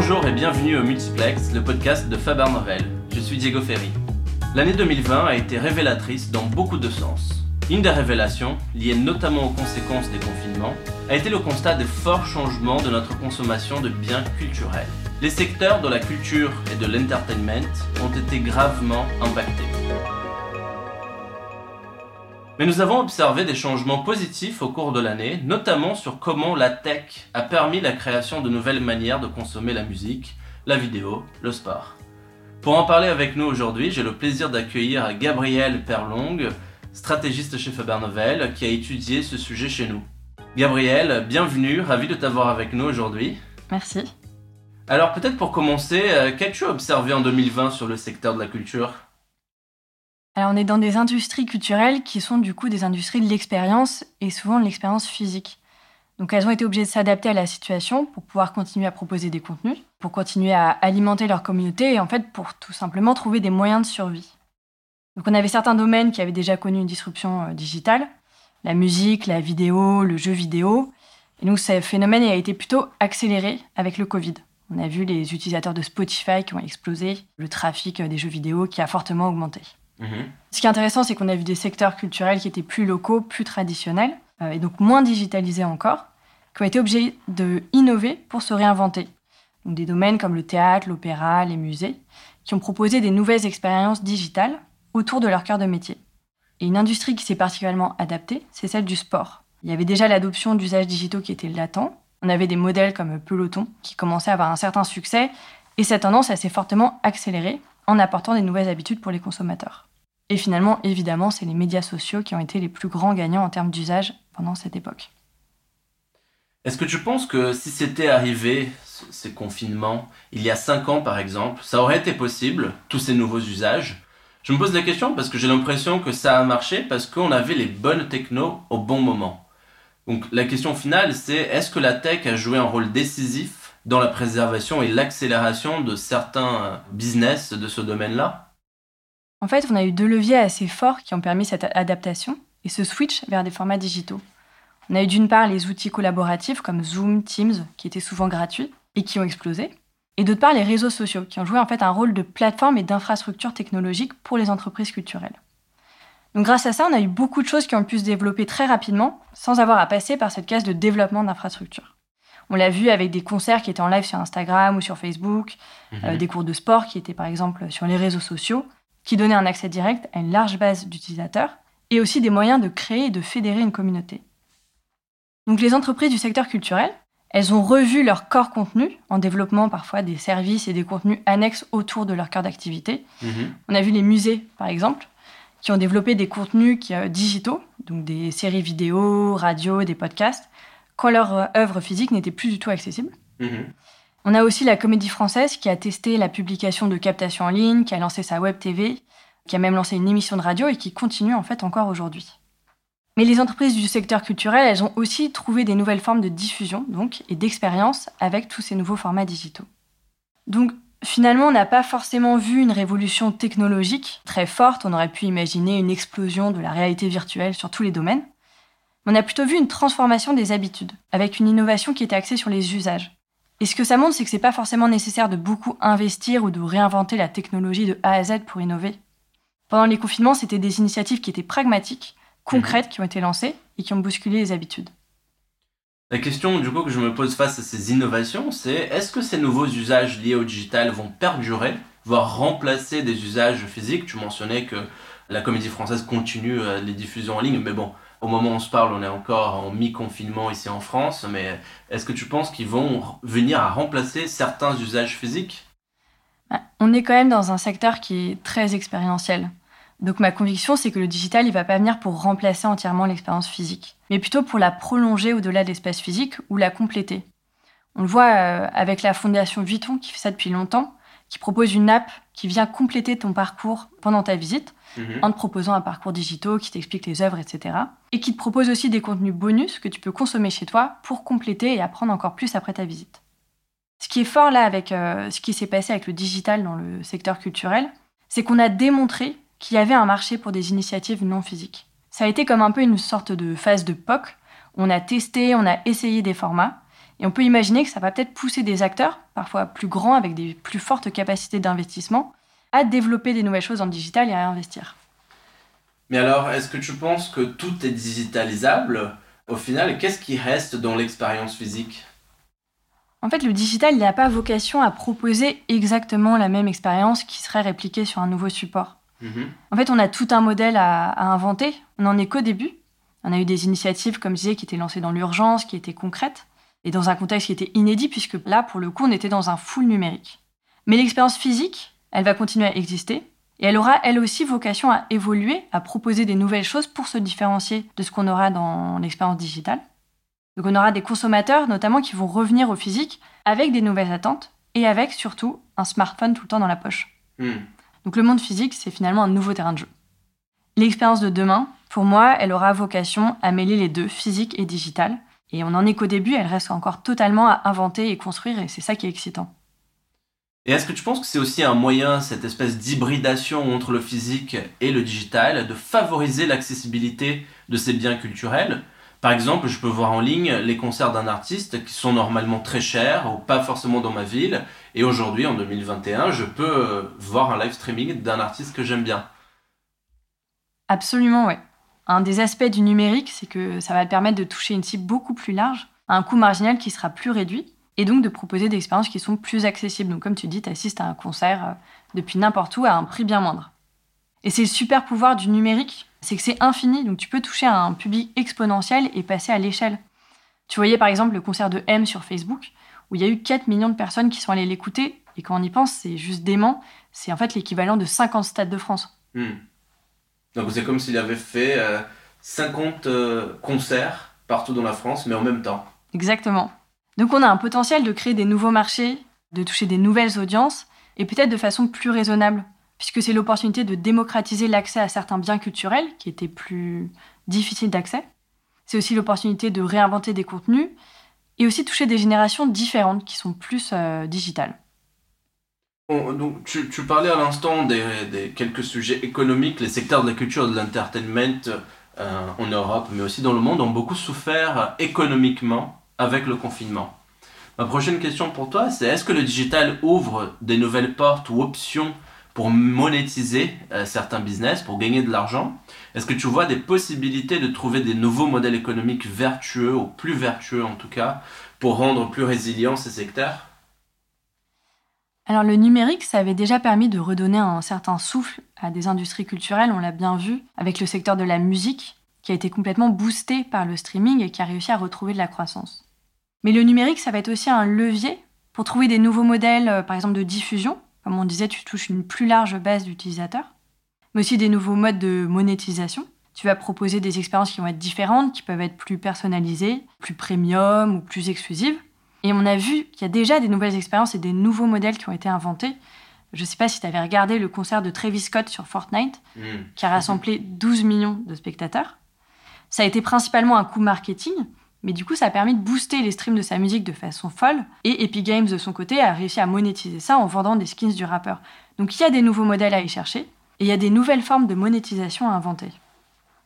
Bonjour et bienvenue au Multiplex, le podcast de Faber Novel. Je suis Diego Ferry. L'année 2020 a été révélatrice dans beaucoup de sens. Une des révélations, liée notamment aux conséquences des confinements, a été le constat des forts changements de notre consommation de biens culturels. Les secteurs de la culture et de l'entertainment ont été gravement impactés. Mais nous avons observé des changements positifs au cours de l'année, notamment sur comment la tech a permis la création de nouvelles manières de consommer la musique, la vidéo, le sport. Pour en parler avec nous aujourd'hui, j'ai le plaisir d'accueillir Gabriel Perlong, stratégiste chez Faber Novel, qui a étudié ce sujet chez nous. Gabriel, bienvenue, ravi de t'avoir avec nous aujourd'hui. Merci. Alors peut-être pour commencer, euh, qu'as-tu observé en 2020 sur le secteur de la culture? On est dans des industries culturelles qui sont du coup des industries de l'expérience et souvent de l'expérience physique. Donc elles ont été obligées de s'adapter à la situation pour pouvoir continuer à proposer des contenus, pour continuer à alimenter leur communauté et en fait pour tout simplement trouver des moyens de survie. Donc on avait certains domaines qui avaient déjà connu une disruption euh, digitale, la musique, la vidéo, le jeu vidéo. Et donc ce phénomène a été plutôt accéléré avec le Covid. On a vu les utilisateurs de Spotify qui ont explosé, le trafic des jeux vidéo qui a fortement augmenté. Mhm. Ce qui est intéressant, c'est qu'on a vu des secteurs culturels qui étaient plus locaux, plus traditionnels, euh, et donc moins digitalisés encore, qui ont été obligés de innover pour se réinventer. Donc des domaines comme le théâtre, l'opéra, les musées, qui ont proposé des nouvelles expériences digitales autour de leur cœur de métier. Et une industrie qui s'est particulièrement adaptée, c'est celle du sport. Il y avait déjà l'adoption d'usages digitaux qui étaient latents. On avait des modèles comme Peloton qui commençaient à avoir un certain succès, et cette tendance s'est fortement accélérée en apportant des nouvelles habitudes pour les consommateurs. Et finalement, évidemment, c'est les médias sociaux qui ont été les plus grands gagnants en termes d'usage pendant cette époque. Est-ce que tu penses que si c'était arrivé, ces confinements, il y a cinq ans par exemple, ça aurait été possible, tous ces nouveaux usages? Je me pose la question parce que j'ai l'impression que ça a marché parce qu'on avait les bonnes technos au bon moment. Donc la question finale, c'est est-ce que la tech a joué un rôle décisif dans la préservation et l'accélération de certains business de ce domaine-là? En fait, on a eu deux leviers assez forts qui ont permis cette adaptation et ce switch vers des formats digitaux. On a eu d'une part les outils collaboratifs comme Zoom, Teams, qui étaient souvent gratuits et qui ont explosé, et d'autre part les réseaux sociaux, qui ont joué en fait un rôle de plateforme et d'infrastructure technologique pour les entreprises culturelles. Donc grâce à ça, on a eu beaucoup de choses qui ont pu se développer très rapidement, sans avoir à passer par cette case de développement d'infrastructure. On l'a vu avec des concerts qui étaient en live sur Instagram ou sur Facebook, mhm. euh, des cours de sport qui étaient par exemple sur les réseaux sociaux, qui donnait un accès direct à une large base d'utilisateurs et aussi des moyens de créer et de fédérer une communauté. Donc les entreprises du secteur culturel, elles ont revu leur corps contenu en développant parfois des services et des contenus annexes autour de leur cœur d'activité. Mhm. On a vu les musées, par exemple, qui ont développé des contenus qui, euh, digitaux, donc des séries vidéo, radio, des podcasts, quand leur euh, œuvre physique n'était plus du tout accessible. Mhm. On a aussi la Comédie Française qui a testé la publication de captation en ligne, qui a lancé sa web TV, qui a même lancé une émission de radio et qui continue en fait encore aujourd'hui. Mais les entreprises du secteur culturel, elles ont aussi trouvé des nouvelles formes de diffusion donc et d'expérience avec tous ces nouveaux formats digitaux. Donc finalement, on n'a pas forcément vu une révolution technologique très forte, on aurait pu imaginer une explosion de la réalité virtuelle sur tous les domaines. On a plutôt vu une transformation des habitudes, avec une innovation qui était axée sur les usages. Et ce que ça montre, c'est que c'est pas forcément nécessaire de beaucoup investir ou de réinventer la technologie de A à Z pour innover. Pendant les confinements, c'était des initiatives qui étaient pragmatiques, concrètes, mhm. qui ont été lancées et qui ont bousculé les habitudes. La question du coup que je me pose face à ces innovations, c'est est-ce que ces nouveaux usages liés au digital vont perdurer, voire remplacer des usages physiques Tu mentionnais que la comédie française continue euh, les diffusions en ligne, mais bon, au moment où on se parle, on est encore en mi-confinement ici en France, mais est-ce que tu penses qu'ils vont venir à remplacer certains usages physiques? Bah, On est quand même dans un secteur qui est très expérientiel. Donc ma conviction, c'est que le digital, il va pas venir pour remplacer entièrement l'expérience physique, mais plutôt pour la prolonger au-delà de l'espace physique ou la compléter. On le voit euh, avec la fondation Vuitton qui fait ça depuis longtemps, qui propose une app qui vient compléter ton parcours pendant ta visite Mhm. en te proposant un parcours digital qui t'explique les œuvres, etc. Et qui te propose aussi des contenus bonus que tu peux consommer chez toi pour compléter et apprendre encore plus après ta visite. Ce qui est fort là avec euh, ce qui s'est passé avec le digital dans le secteur culturel, c'est qu'on a démontré qu'il y avait un marché pour des initiatives non physiques. Ça a été comme un peu une sorte de phase de POC. On a testé, on a essayé des formats, Et on peut imaginer que ça va peut-être pousser des acteurs, parfois plus grands, avec des plus fortes capacités d'investissement, à développer des nouvelles choses en digital et à investir. Mais alors, est-ce que tu penses que tout est digitalisable? Au final, qu'est-ce qui reste dans l'expérience physique? En fait, le digital n'a pas vocation à proposer exactement la même expérience qui serait répliquée sur un nouveau support. Mhm. En fait, on a tout un modèle à, à inventer. On n'en est qu'au début. On a eu des initiatives, comme je disais, qui étaient lancées dans l'urgence, qui étaient concrètes, et dans un contexte qui était inédit, puisque là, pour le coup, on était dans un full numérique. Mais l'expérience physique, elle va continuer à exister, et elle aura elle aussi vocation à évoluer, à proposer des nouvelles choses pour se différencier de ce qu'on aura dans l'expérience digitale. Donc on aura des consommateurs notamment qui vont revenir au physique avec des nouvelles attentes et avec surtout un smartphone tout le temps dans la poche. Hmm. Donc le monde physique, c'est finalement un nouveau terrain de jeu. L'expérience de demain, pour moi, elle aura vocation à mêler les deux, physique et digital. Et on n'en est qu'au début, elle reste encore totalement à inventer et construire, et c'est ça qui est excitant. Et est-ce que tu penses que c'est aussi un moyen, cette espèce d'hybridation entre le physique et le digital, de favoriser l'accessibilité de ces biens culturels? Par exemple, je peux voir en ligne les concerts d'un artiste qui sont normalement très chers ou pas forcément dans ma ville, et aujourd'hui, en 2021, je peux euh, voir un live streaming d'un artiste que j'aime bien. Absolument, ouais. Un des aspects du numérique, c'est que ça va permettre de toucher une cible beaucoup plus large, à un coût marginal qui sera plus réduit, et donc de proposer des expériences qui sont plus accessibles. Donc comme tu dis, tu assistes à un concert euh, depuis n'importe où à un prix bien moindre. Et c'est le super pouvoir du numérique, c'est que c'est infini, donc tu peux toucher à un public exponentiel et passer à l'échelle. Tu voyais par exemple le concert de M sur Facebook, où il y a eu 4 millions de personnes qui sont allées l'écouter, et quand on y pense, c'est juste dément, c'est en fait l'équivalent de 50 stades de France. Hmm. Donc c'est comme s'il avait fait 50 euh, euh, concerts partout dans la France, mais en même temps. Exactement. Donc on a un potentiel de créer des nouveaux marchés, de toucher des nouvelles audiences, et peut-être de façon plus raisonnable, puisque c'est l'opportunité de démocratiser l'accès à certains biens culturels qui étaient plus difficiles d'accès. C'est aussi l'opportunité de réinventer des contenus et aussi toucher des générations différentes qui sont plus euh, digitales. Donc, tu, parlais à l'instant des, quelques sujets économiques, les secteurs de la culture et de l'entertainment euh, en Europe, mais aussi dans le monde, ont beaucoup souffert économiquement avec le confinement. Ma prochaine question pour toi, c'est est-ce que le digital ouvre des nouvelles portes ou options pour monétiser euh, certains business, pour gagner de l'argent? Est-ce que tu vois des possibilités de trouver des nouveaux modèles économiques vertueux, ou plus vertueux en tout cas, pour rendre plus résilients ces secteurs? Alors le numérique, ça avait déjà permis de redonner un certain souffle à des industries culturelles, on l'a bien vu, avec le secteur de la musique, qui a été complètement boosté par le streaming et qui a réussi à retrouver de la croissance. Mais le numérique, ça va être aussi un levier pour trouver des nouveaux modèles, euh, par exemple de diffusion. Comme on disait, tu touches une plus large base d'utilisateurs. Mais aussi des nouveaux modes de monétisation. Tu vas proposer des expériences qui vont être différentes, qui peuvent être plus personnalisées, plus premium ou plus exclusives. Et on a vu qu'il y a déjà des nouvelles expériences et des nouveaux modèles qui ont été inventés. Je ne sais pas si tu avais regardé le concert de Travis Scott sur Fortnite, hmm. qui a rassemblé 12 millions de spectateurs. Ça a été principalement un coup marketing, mais du coup, ça a permis de booster les streams de sa musique de façon folle. Et Epic Games, de son côté, a réussi à monétiser ça en vendant des skins du rappeur. Donc il y a des nouveaux modèles à y chercher. Et il y a des nouvelles formes de monétisation à inventer.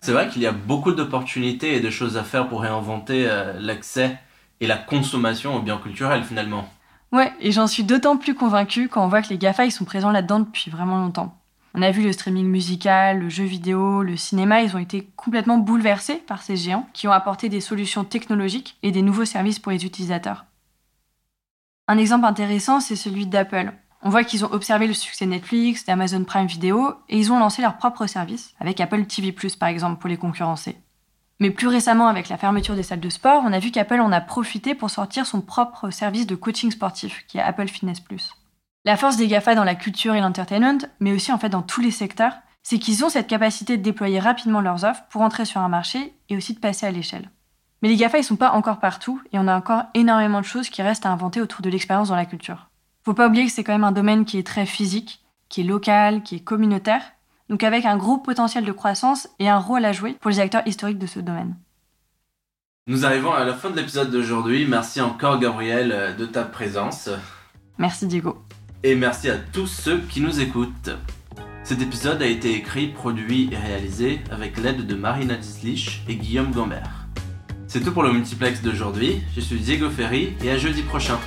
C'est vrai qu'il y a beaucoup d'opportunités et de choses à faire pour réinventer euh, l'accès et la consommation aux biens culturels finalement. Ouais, et j'en suis d'autant plus convaincue quand on voit que les GAFA ils sont présents là-dedans depuis vraiment longtemps. On a vu le streaming musical, le jeu vidéo, le cinéma, ils ont été complètement bouleversés par ces géants qui ont apporté des solutions technologiques et des nouveaux services pour les utilisateurs. Un exemple intéressant, c'est celui d'Apple. On voit qu'ils ont observé le succès Netflix, d'Amazon Prime Video, et ils ont lancé leur propre service, avec Apple TV ⁇ par exemple, pour les concurrencer. Mais plus récemment, avec la fermeture des salles de sport, on a vu qu'Apple en a profité pour sortir son propre service de coaching sportif, qui est Apple Fitness ⁇ la force des GAFA dans la culture et l'entertainment, mais aussi en fait dans tous les secteurs, c'est qu'ils ont cette capacité de déployer rapidement leurs offres pour entrer sur un marché et aussi de passer à l'échelle. Mais les GAFA, ils sont pas encore partout et on a encore énormément de choses qui restent à inventer autour de l'expérience dans la culture. Faut pas oublier que c'est quand même un domaine qui est très physique, qui est local, qui est communautaire, donc avec un gros potentiel de croissance et un rôle à jouer pour les acteurs historiques de ce domaine. Nous arrivons à la fin de l'épisode d'aujourd'hui. Merci encore Gabriel de ta présence. Merci Diego et merci à tous ceux qui nous écoutent. Cet épisode a été écrit, produit et réalisé avec l'aide de Marina Dislich et Guillaume Gambert. C'est tout pour le multiplex d'aujourd'hui. Je suis Diego Ferry et à jeudi prochain.